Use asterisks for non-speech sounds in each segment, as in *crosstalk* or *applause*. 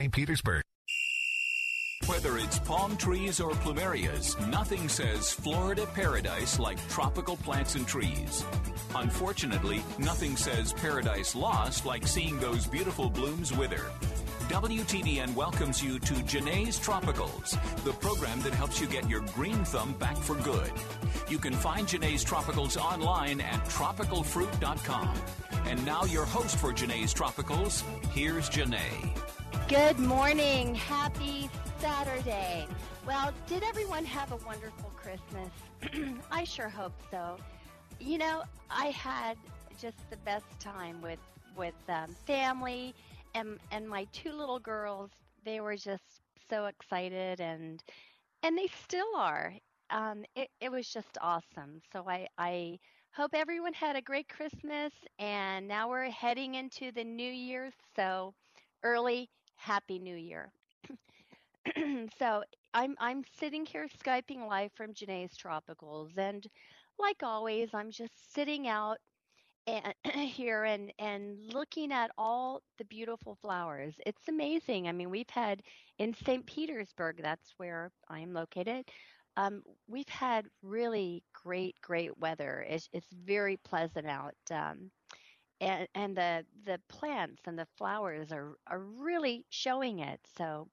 St. Petersburg. Whether it's palm trees or plumerias, nothing says Florida paradise like tropical plants and trees. Unfortunately, nothing says paradise lost like seeing those beautiful blooms wither. WTBN welcomes you to Jene's Tropicals, the program that helps you get your green thumb back for good. You can find Jene's Tropicals online at tropicalfruit.com. And now, your host for Jene's Tropicals, here's Jene. Good morning. Happy Saturday. Well, did everyone have a wonderful Christmas? *clears throat* I sure hope so. You know, I had just the best time with with um, family and and my two little girls. They were just so excited and and they still are. Um, it, it was just awesome. So I I hope everyone had a great Christmas and now we're heading into the new year. So early Happy New Year. *clears throat* so I'm I'm sitting here skyping live from Jene's Tropicals, and like always, I'm just sitting out and *clears throat* here and and looking at all the beautiful flowers. It's amazing. I mean, we've had in St. Petersburg, that's where I am located. Um, we've had really great, great weather. It's, it's very pleasant out. Um, and and the the plants and the flowers are are really showing it. So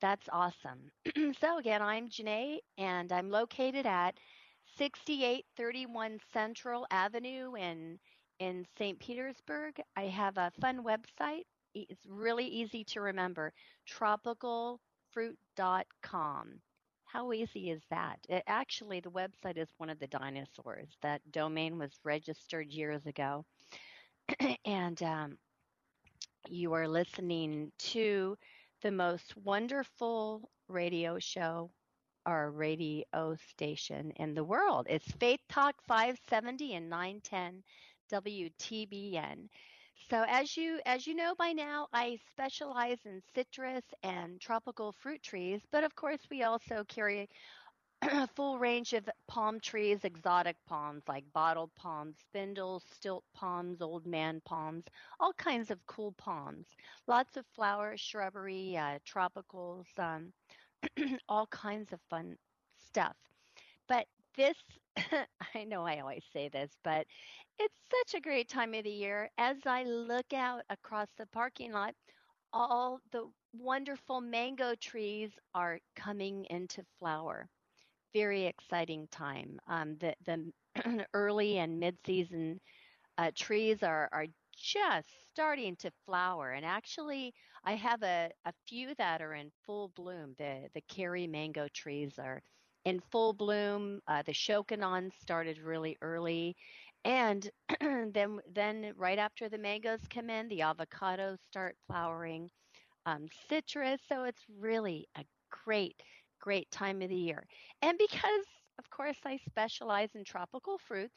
that's awesome. *clears throat* so again, I'm Jene, and I'm located at 6831 Central Avenue in in St. Petersburg. I have a fun website. It's really easy to remember. Tropicalfruit.com. How easy is that? It, actually, the website is one of the dinosaurs. That domain was registered years ago. *clears throat* and um, you are listening to the most wonderful radio show or radio station in the world. It's Faith Talk 570 and 910 WTBN. So as you as you know by now, I specialize in citrus and tropical fruit trees, but of course we also carry a full range of palm trees, exotic palms like bottle palms, spindles, stilt palms, old man palms, all kinds of cool palms. Lots of flowers, shrubbery, uh, tropicals, um, *clears throat* all kinds of fun stuff. But this, *laughs* I know I always say this, but it's such a great time of the year. As I look out across the parking lot, all the wonderful mango trees are coming into flower very exciting time. Um, the the *clears throat* early and mid season uh, trees are are just starting to flower, and actually, I have a, a few that are in full bloom. The the mango trees are in full bloom. Uh, the Chok Anan started really early, and *clears throat* then then right after the mangoes come in, the avocados start flowering. Um, citrus, so it's really a great great time of the year. And because, of course, I specialize in tropical fruits,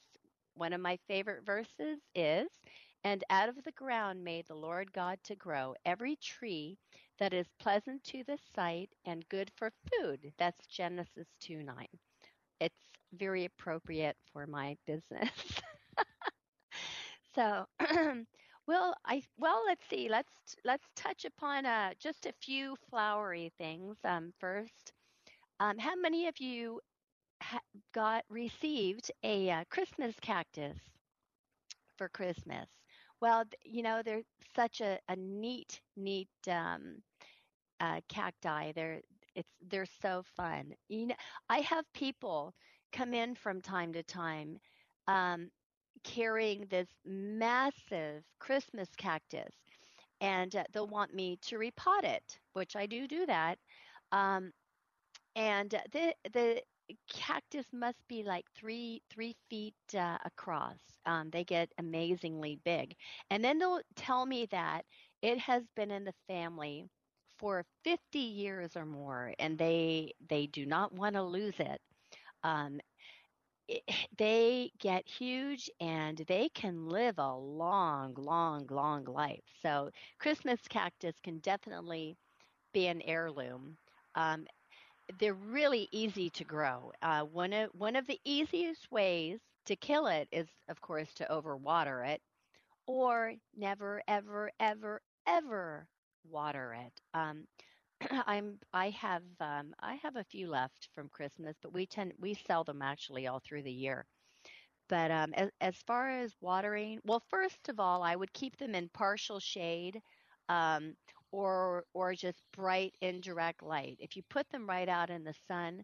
one of my favorite verses is, And out of the ground made the Lord God to grow every tree that is pleasant to the sight and good for food. That's Genesis 2 9. It's very appropriate for my business. *laughs* so, *clears throat* well, I well, let's see. Let's let's touch upon uh, just a few flowery things. Um, first, um, how many of you ha- got received a uh, Christmas cactus for Christmas? Well, you know, they're such a, a neat, neat um, uh, cacti. They're it's they're so fun. You know, I have people come in from time to time um, carrying this massive Christmas cactus, and uh, they'll want me to repot it, which I do do that. Um, and the the cactus must be like three three feet uh, across. Um, they get amazingly big, and then they'll tell me that it has been in the family for 50 years or more, and they they do not want to lose it. Um, *sighs* they get huge and they can live a long, long, long life. So Christmas cactus can definitely be an heirloom. Um, they're really easy to grow. Uh, one of one of the easiest ways to kill it is, of course, to overwater it, or never, ever, ever, ever water it. Um, *clears throat* I'm I have um, I have a few left from Christmas, but we tend we sell them actually all through the year. But um, as as far as watering, well, first of all, I would keep them in partial shade, um, or or just bright indirect light. If you put them right out in the sun,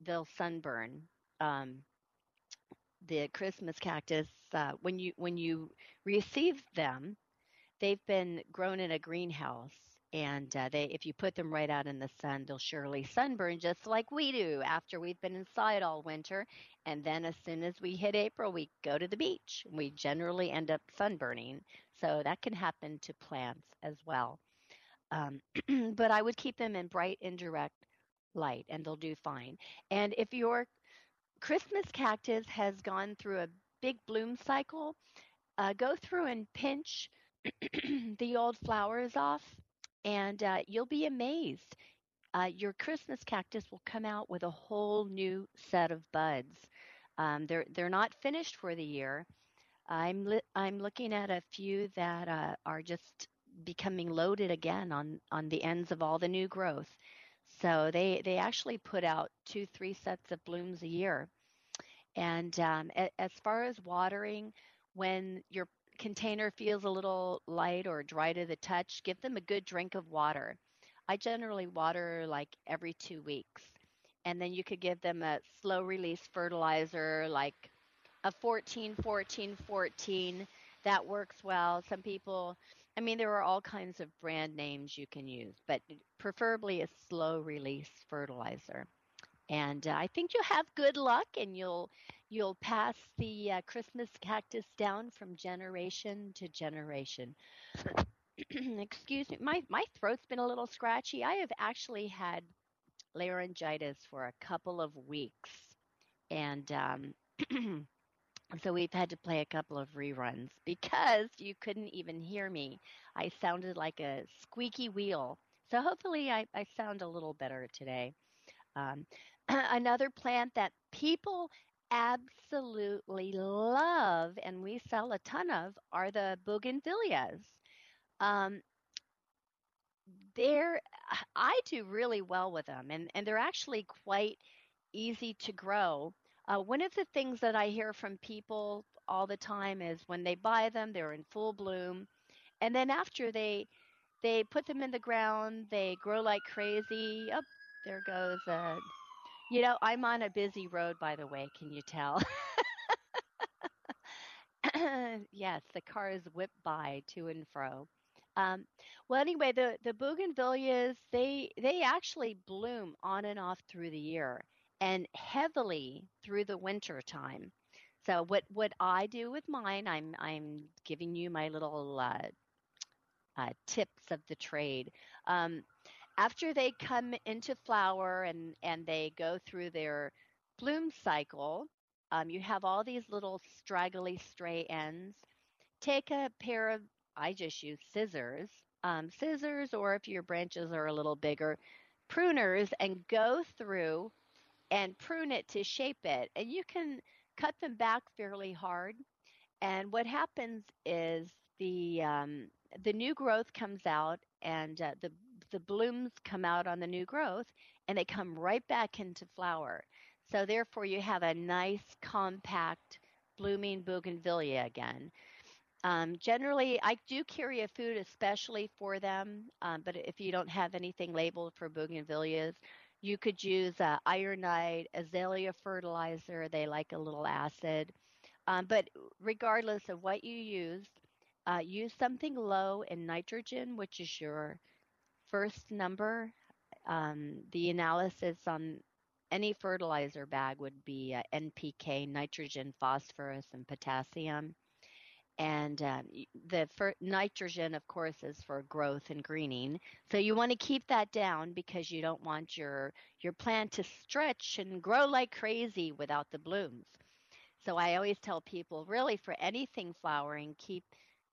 they'll sunburn. Um, the Christmas cactus, uh, when you when you receive them, they've been grown in a greenhouse and uh, they if you put them right out in the sun they'll surely sunburn just like we do after we've been inside all winter and then as soon as we hit april we go to the beach we generally end up sunburning so that can happen to plants as well um, *clears throat* but i would keep them in bright indirect light and they'll do fine and if your christmas cactus has gone through a big bloom cycle uh, go through and pinch *clears throat* the old flowers off and uh, you'll be amazed. Uh, your Christmas cactus will come out with a whole new set of buds. Um, they're they're not finished for the year. I'm li- I'm looking at a few that uh, are just becoming loaded again on on the ends of all the new growth. So they they actually put out two three sets of blooms a year. And um, a, as far as watering, when you're container feels a little light or dry to the touch, give them a good drink of water. I generally water like every two weeks. And then you could give them a slow release fertilizer like a 14, 14, 14. That works well. Some people, I mean, there are all kinds of brand names you can use, but preferably a slow release fertilizer. And uh, I think you'll have good luck and you'll You'll pass the uh, Christmas cactus down from generation to generation. *clears throat* Excuse me, my, my throat's been a little scratchy. I have actually had laryngitis for a couple of weeks. And um, *clears throat* so we've had to play a couple of reruns because you couldn't even hear me. I sounded like a squeaky wheel. So hopefully I, I sound a little better today. Um, *clears throat* another plant that people absolutely love and we sell a ton of are the bougainvilleas. Um, they're I do really well with them and, and they're actually quite easy to grow. Uh, one of the things that I hear from people all the time is when they buy them, they're in full bloom, and then after they they put them in the ground, they grow like crazy. Up oh, there goes a you know, I'm on a busy road, by the way. Can you tell? *laughs* yes, the cars whip by to and fro. Um, well, anyway, the the bougainvilleas they they actually bloom on and off through the year and heavily through the winter time. So what what I do with mine, I'm I'm giving you my little uh, uh, tips of the trade. Um, after they come into flower and, and they go through their bloom cycle, um, you have all these little straggly stray ends. Take a pair of, I just use scissors, um, scissors, or if your branches are a little bigger, pruners, and go through and prune it to shape it. And you can cut them back fairly hard. And what happens is the um, the new growth comes out, and uh, the the blooms come out on the new growth and they come right back into flower. So therefore you have a nice compact blooming bougainvillea again. Um, generally, I do carry a food especially for them, um, but if you don't have anything labeled for bougainvilleas, you could use uh, ironite, azalea fertilizer. They like a little acid. Um, but regardless of what you use, uh, use something low in nitrogen, which is your first number, um, the analysis on any fertilizer bag would be uh, NPK, nitrogen, phosphorus, and potassium. And um, the nitrogen of course is for growth and greening. So you want to keep that down because you don't want your your plant to stretch and grow like crazy without the blooms. So i always tell people really for anything flowering keep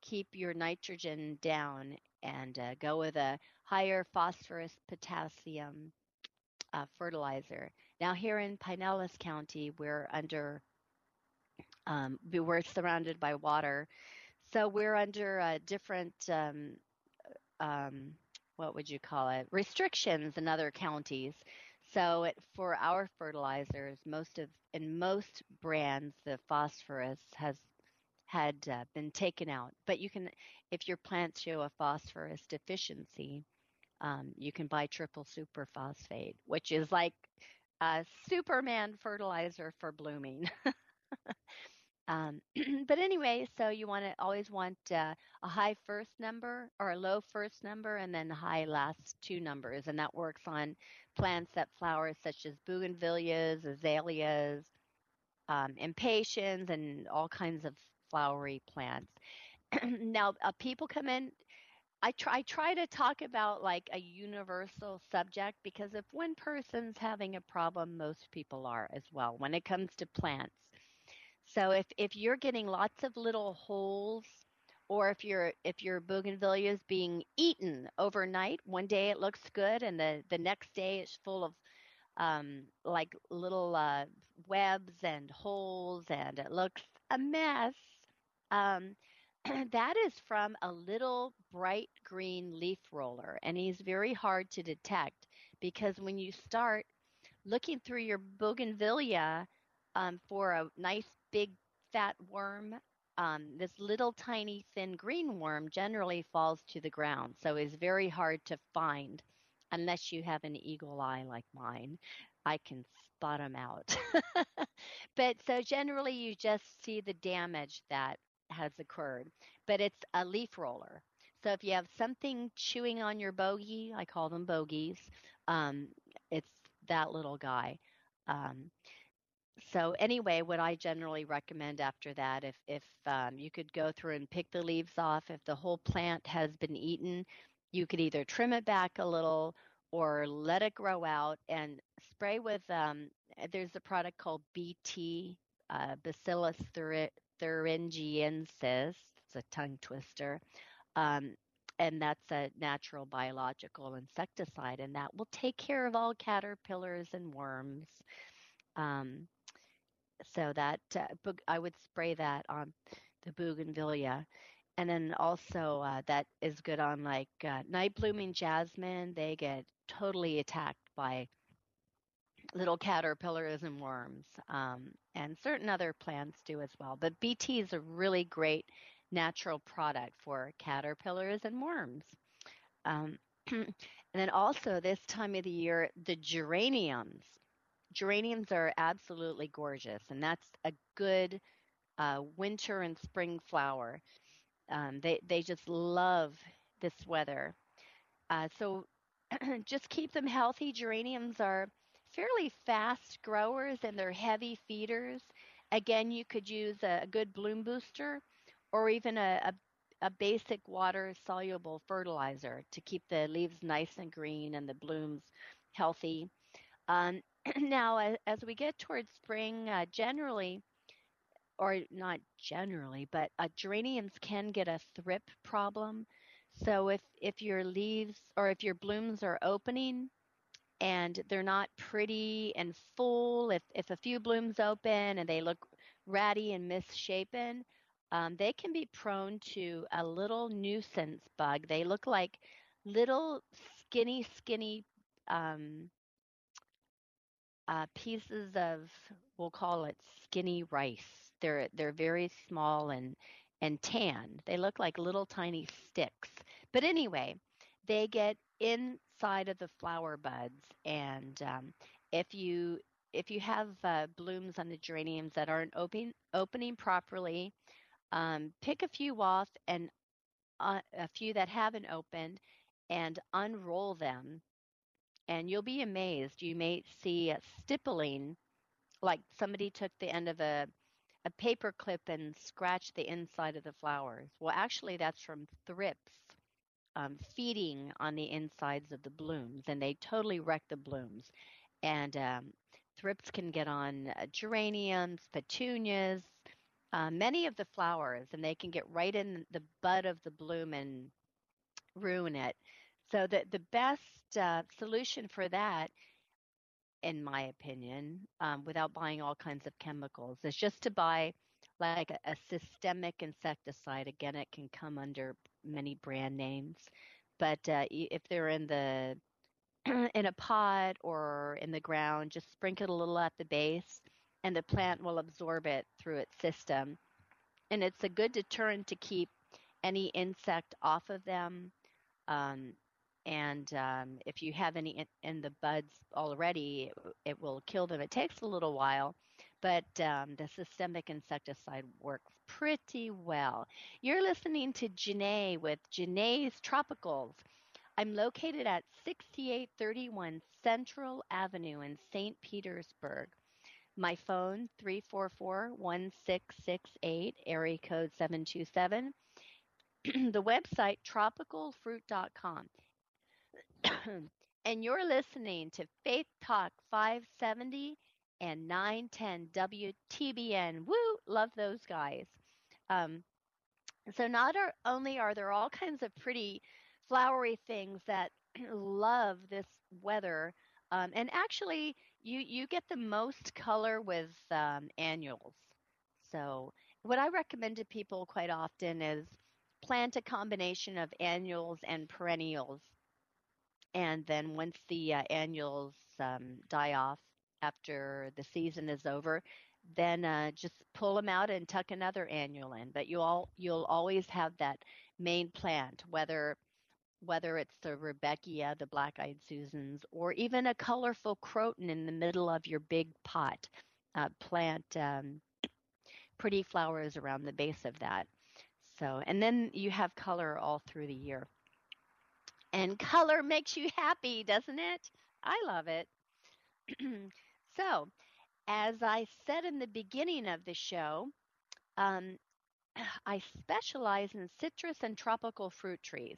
keep your nitrogen down and uh, go with a higher phosphorus potassium uh, fertilizer. Now here in pinellas county we're under um, we're surrounded by water. So we're under different, um, um, what would you call it, restrictions in other counties. So it, for our fertilizers, most of in most brands, the phosphorus has had uh, been taken out. But you can, if your plants show a phosphorus deficiency, um, you can buy triple super phosphate, which is like a Superman fertilizer for blooming. *laughs* Um, *clears throat* but anyway, so you want to always want uh, a high first number or a low first number and then high last two numbers. And that works on plants that flower such as bougainvilleas, azaleas, um, impatiens, and all kinds of flowery plants. *clears throat* now, uh, people come in. I try, I try to talk about like a universal subject because if one person's having a problem, most people are as well when it comes to plants. So if if you're getting lots of little holes or if your if your bougainvillea is being eaten overnight, one day it looks good and the the next day it's full of um, like little uh, webs and holes and it looks a mess. Um, *clears throat* that is from a little bright green leaf roller and he's very hard to detect because when you start looking through your bougainvillea um, for a nice big fat worm, um, this little tiny thin green worm generally falls to the ground, so is very hard to find unless you have an eagle eye like mine. I can spot them out. *laughs* but so generally you just see the damage that has occurred, but it's a leaf roller. So if you have something chewing on your bogey, I call them bogeys, um, it's that little guy. Um, so anyway, what I generally recommend after that, if if um, you could go through and pick the leaves off, if the whole plant has been eaten, you could either trim it back a little or let it grow out and spray with. Um, there's a product called BT, uh, Bacillus thuringiensis. It's a tongue twister. Um, and that's a natural biological insecticide, and that will take care of all caterpillars and worms. Um, so that uh, I would spray that on the bougainvillea. And then also uh, that is good on like uh, night blooming jasmine. They get totally attacked by little caterpillars and worms. Um, and certain other plants do as well. But BT is a really great natural product for caterpillars and worms. Um, *clears throat* and then also this time of the year, the geraniums geraniums are absolutely gorgeous, and that's a good uh, winter and spring flower. Um, they they just love this weather. Uh, so *clears throat* just keep them healthy. Geraniums are fairly fast growers and they're heavy feeders. Again, you could use a, a good bloom booster or even a, a, a basic water soluble fertilizer to keep the leaves nice and green and the blooms healthy. Um, *clears throat* now, as we get towards spring, uh, generally, or not generally, but uh, geraniums can get a thrip problem. So if if your leaves or if your blooms are opening and they're not pretty and full, if if a few blooms open and they look ratty and misshapen, um, they can be prone to a little nuisance bug. They look like little skinny, skinny um, uh, pieces of we'll call it skinny rice. They're they're very small and and tan. They look like little tiny sticks. But anyway, they get inside of the flower buds, and um, if you if you have uh, blooms on the geraniums that aren't open, opening properly, um, pick a few off and uh, a few that haven't opened and unroll them and you'll be amazed. You may see a stippling, like somebody took the end of a a paper clip and scratched the inside of the flowers. Well, actually, that's from thrips um, feeding on the insides of the blooms, and they totally wreck the blooms. And um, thrips can get on uh, geraniums, petunias, uh, many of the flowers, and they can get right in the bud of the bloom and ruin it. So the the best uh, solution for that, in my opinion, um, without buying all kinds of chemicals, is just to buy like a, a systemic insecticide. Again, it can come under many brand names, but uh, if they're in the *clears throat* in a pot or in the ground, just sprinkle a little at the base, and the plant will absorb it through its system. And it's a good deterrent to keep any insect off of them. Um, and um, if you have any in, in, the buds already, it, it, will kill them. It takes a little while, but um, the systemic insecticide works pretty well. You're listening to Jene with Jene's Tropicals. I'm located at 6831 Central Avenue in St. Petersburg. My phone 344-1668 area code 727. *clears throat* the website tropicalfruit.com. *clears throat* and you're listening to Faith Talk 570 and 910 WTBN. Woo! Love those guys. Um, so not are, only are there all kinds of pretty flowery things that *clears throat* love this weather, um, and actually you you get the most color with um, annuals. So what I recommend to people quite often is plant a combination of annuals and perennials, and then once the uh, annuals um, die off, after the season is over, then uh, just pull them out and tuck another annual in. But you all you'll always have that main plant, whether whether it's the Rebecca, the black-eyed Susans, or even a colorful croton in the middle of your big pot. Uh, plant um, pretty flowers around the base of that. So, and then you have color all through the year. And color makes you happy, doesn't it? I love it. *clears throat* So, as I said in the beginning of the show, um, *sighs* I specialize in citrus and tropical fruit trees.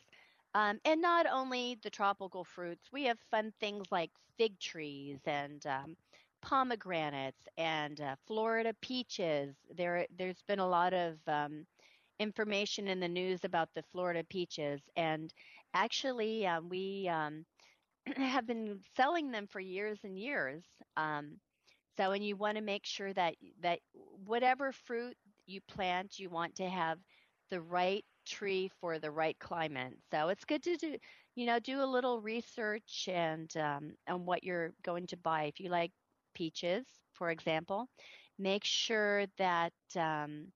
Um, and not only the tropical fruits, we have fun things like fig trees and um, pomegranates and uh, Florida peaches. There, there's been a lot of um, information in the news about the Florida peaches, and actually, um, we um, *clears throat* have been selling them for years and years. Um, so, and you want to make sure that that whatever fruit you plant, you want to have the right tree for the right climate. So it's good to do, you know, do a little research and um, on what you're going to buy. If you like peaches, for example, make sure that um,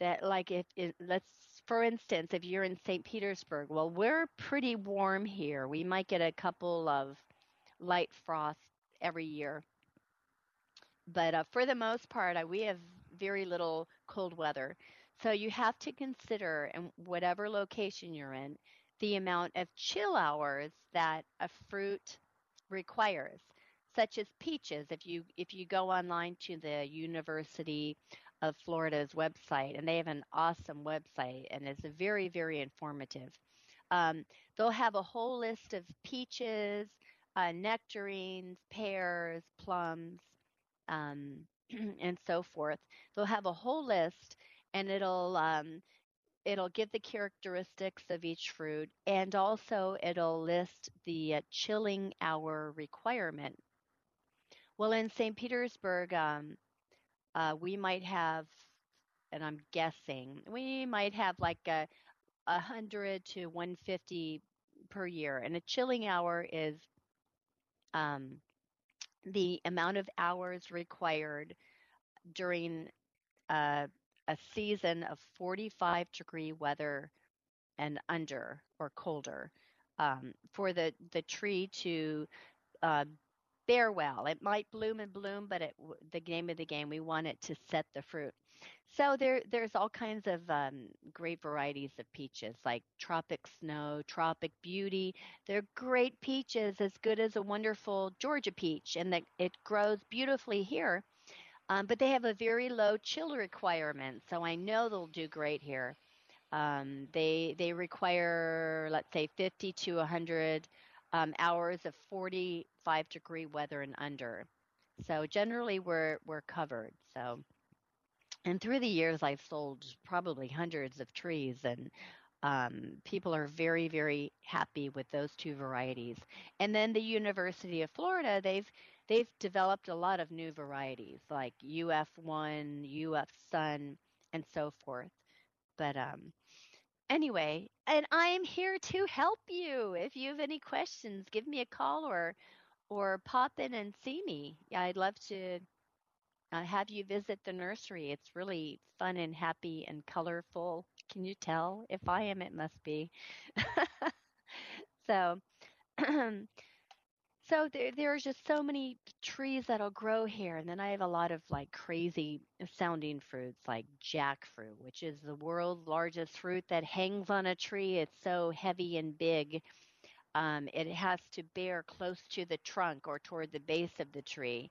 that like if it, let's for instance, if you're in St. Petersburg, well, we're pretty warm here. We might get a couple of light frosts every year. But uh, for the most part, uh, we have very little cold weather. So you have to consider, in whatever location you're in, the amount of chill hours that a fruit requires, such as peaches. If you if you go online to the University of Florida's website, and they have an awesome website, and it's very, very informative. Um, they'll have a whole list of peaches, uh, nectarines, pears, plums, um, *clears throat* and so forth. They'll have a whole list, and it'll um, it'll give the characteristics of each fruit, and also it'll list the uh, chilling hour requirement. Well, in St. Petersburg, um, uh, we might have, and I'm guessing, we might have like a, a 100 to 150 per year. And a chilling hour is um, the amount of hours required during uh, a season of 45 degree weather and under or colder um, for the, the tree to uh, bear well. It might bloom and bloom, but it, the name of the game, we want it to set the fruit. So there, there's all kinds of um, great varieties of peaches, like Tropic Snow, Tropic Beauty. They're great peaches, as good as a wonderful Georgia peach, and that it grows beautifully here. Um, but they have a very low chill requirement, so I know they'll do great here. Um, they they require, let's say, 50 to 100 um, hours of 45 degree weather and under. So generally, we're we're covered. So, and through the years, I've sold probably hundreds of trees, and um, people are very very happy with those two varieties. And then the University of Florida, they've they've developed a lot of new varieties like UF1, UF Sun, and so forth. But um, anyway, and I'm here to help you. If you have any questions, give me a call or or pop in and see me. I'd love to uh, have you visit the nursery. It's really fun and happy and colorful. Can you tell? If I am, it must be. *laughs* so, *clears throat* so there, are just so many trees that'll grow here, and then I have a lot of like crazy sounding fruits, like jackfruit, which is the world's largest fruit that hangs on a tree. It's so heavy and big. Um, it has to bear close to the trunk or toward the base of the tree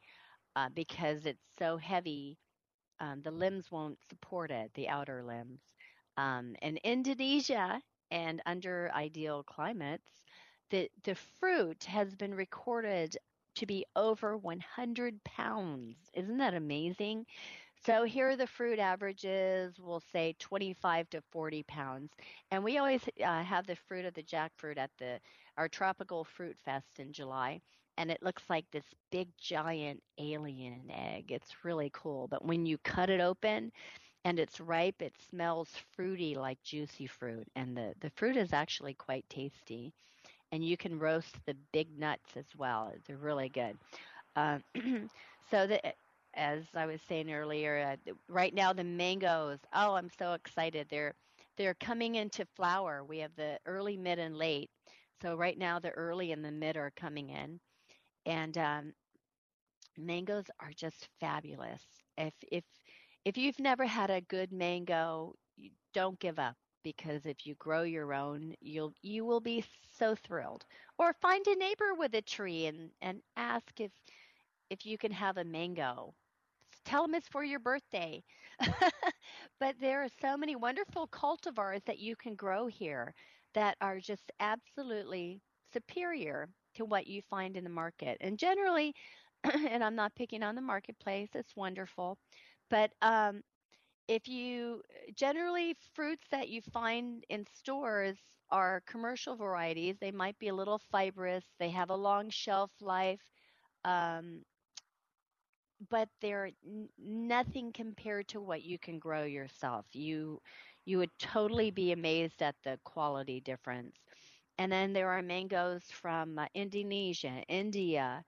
uh, because it's so heavy. Um, the limbs won't support it, the outer limbs. Um, in Indonesia and under ideal climates, the, the fruit has been recorded to be over 100 pounds. Isn't that amazing? So here are the fruit averages. We'll say 25 to 40 pounds, and we always uh, have the fruit of the jackfruit at the our tropical fruit fest in July, and it looks like this big giant alien egg. It's really cool. But when you cut it open and it's ripe, it smells fruity like juicy fruit, and the the fruit is actually quite tasty and you can roast the big nuts as well. They're really good. Uh, *clears throat* so that, as I was saying earlier, uh, right now the mangoes. Oh, I'm so excited! They're they're coming into flower. We have the early, mid, and late. So right now the early and the mid are coming in, and um, mangoes are just fabulous. If if if you've never had a good mango, don't give up because if you grow your own, you'll you will be so thrilled. Or find a neighbor with a tree and and ask if if you can have a mango. Tell them it's for your birthday. *laughs* but there are so many wonderful cultivars that you can grow here that are just absolutely superior to what you find in the market. And generally, *clears throat* and I'm not picking on the marketplace, it's wonderful. But um, if you generally fruits that you find in stores are commercial varieties, they might be a little fibrous, they have a long shelf life, um, but they're nothing compared to what you can grow yourself. You you would totally be amazed at the quality difference. And then there are mangoes from uh, Indonesia, India,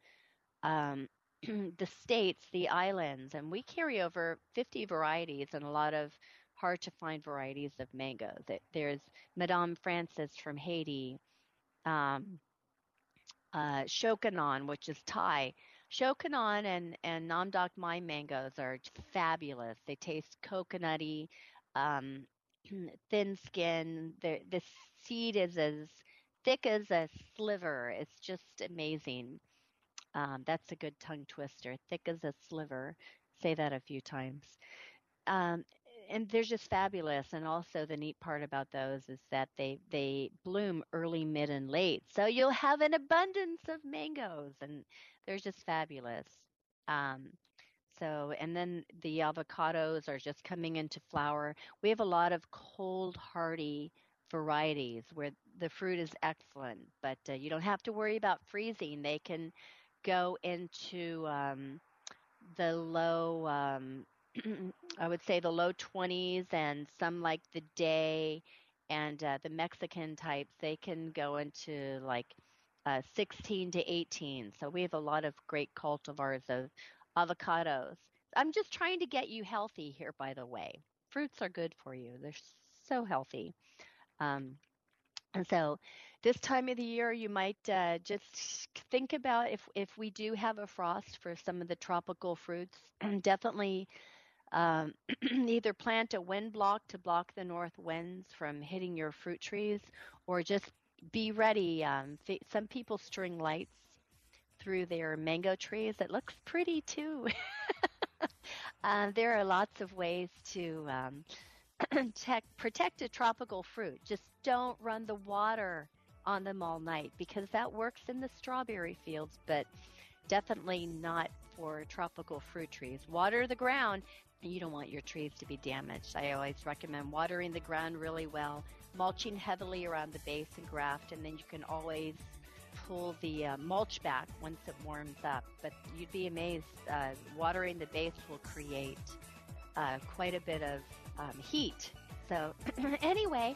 um, *clears throat* the states, the islands, and we carry over 50 varieties and a lot of hard to find varieties of mangoes. There's Madame Francis from Haiti, um, uh, Chok Anan, which is Thai. Chok Anan and, and Nam Mai mangoes are fabulous. They taste coconutty, um, *clears throat* thin skin. The seed is as thick as a sliver. It's just amazing. Um, that's a good tongue twister. Thick as a sliver. Say that a few times. Um, and they're just fabulous. And also the neat part about those is that they they bloom early, mid, and late. So you'll have an abundance of mangoes, and they're just fabulous. Um, so, and then the avocados are just coming into flower. We have a lot of cold hardy varieties where the fruit is excellent, but uh, you don't have to worry about freezing. They can go into um, the low, um, *clears throat* I would say the low 20s, and some like the day and uh, the Mexican types, they can go into like uh, 16 to 18. So we have a lot of great cultivars of avocados. I'm just trying to get you healthy here, by the way. Fruits are good for you, they're so healthy. Um, and so this time of the year, you might uh, just think about if, if we do have a frost for some of the tropical fruits, *clears throat* definitely um, *clears throat* either plant a wind block to block the north winds from hitting your fruit trees or just be ready. Um, some people string lights through their mango trees. It looks pretty too. *laughs* uh, there are lots of ways to um, *clears throat* protect a tropical fruit. Just don't run the water on them all night because that works in the strawberry fields, but definitely not for tropical fruit trees. Water the ground. You don't want your trees to be damaged. I always recommend watering the ground really well, mulching heavily around the base and graft, and then you can always pull the uh, mulch back once it warms up. But you'd be amazed. Uh, watering the base will create uh, quite a bit of um, heat. So, *clears throat* anyway,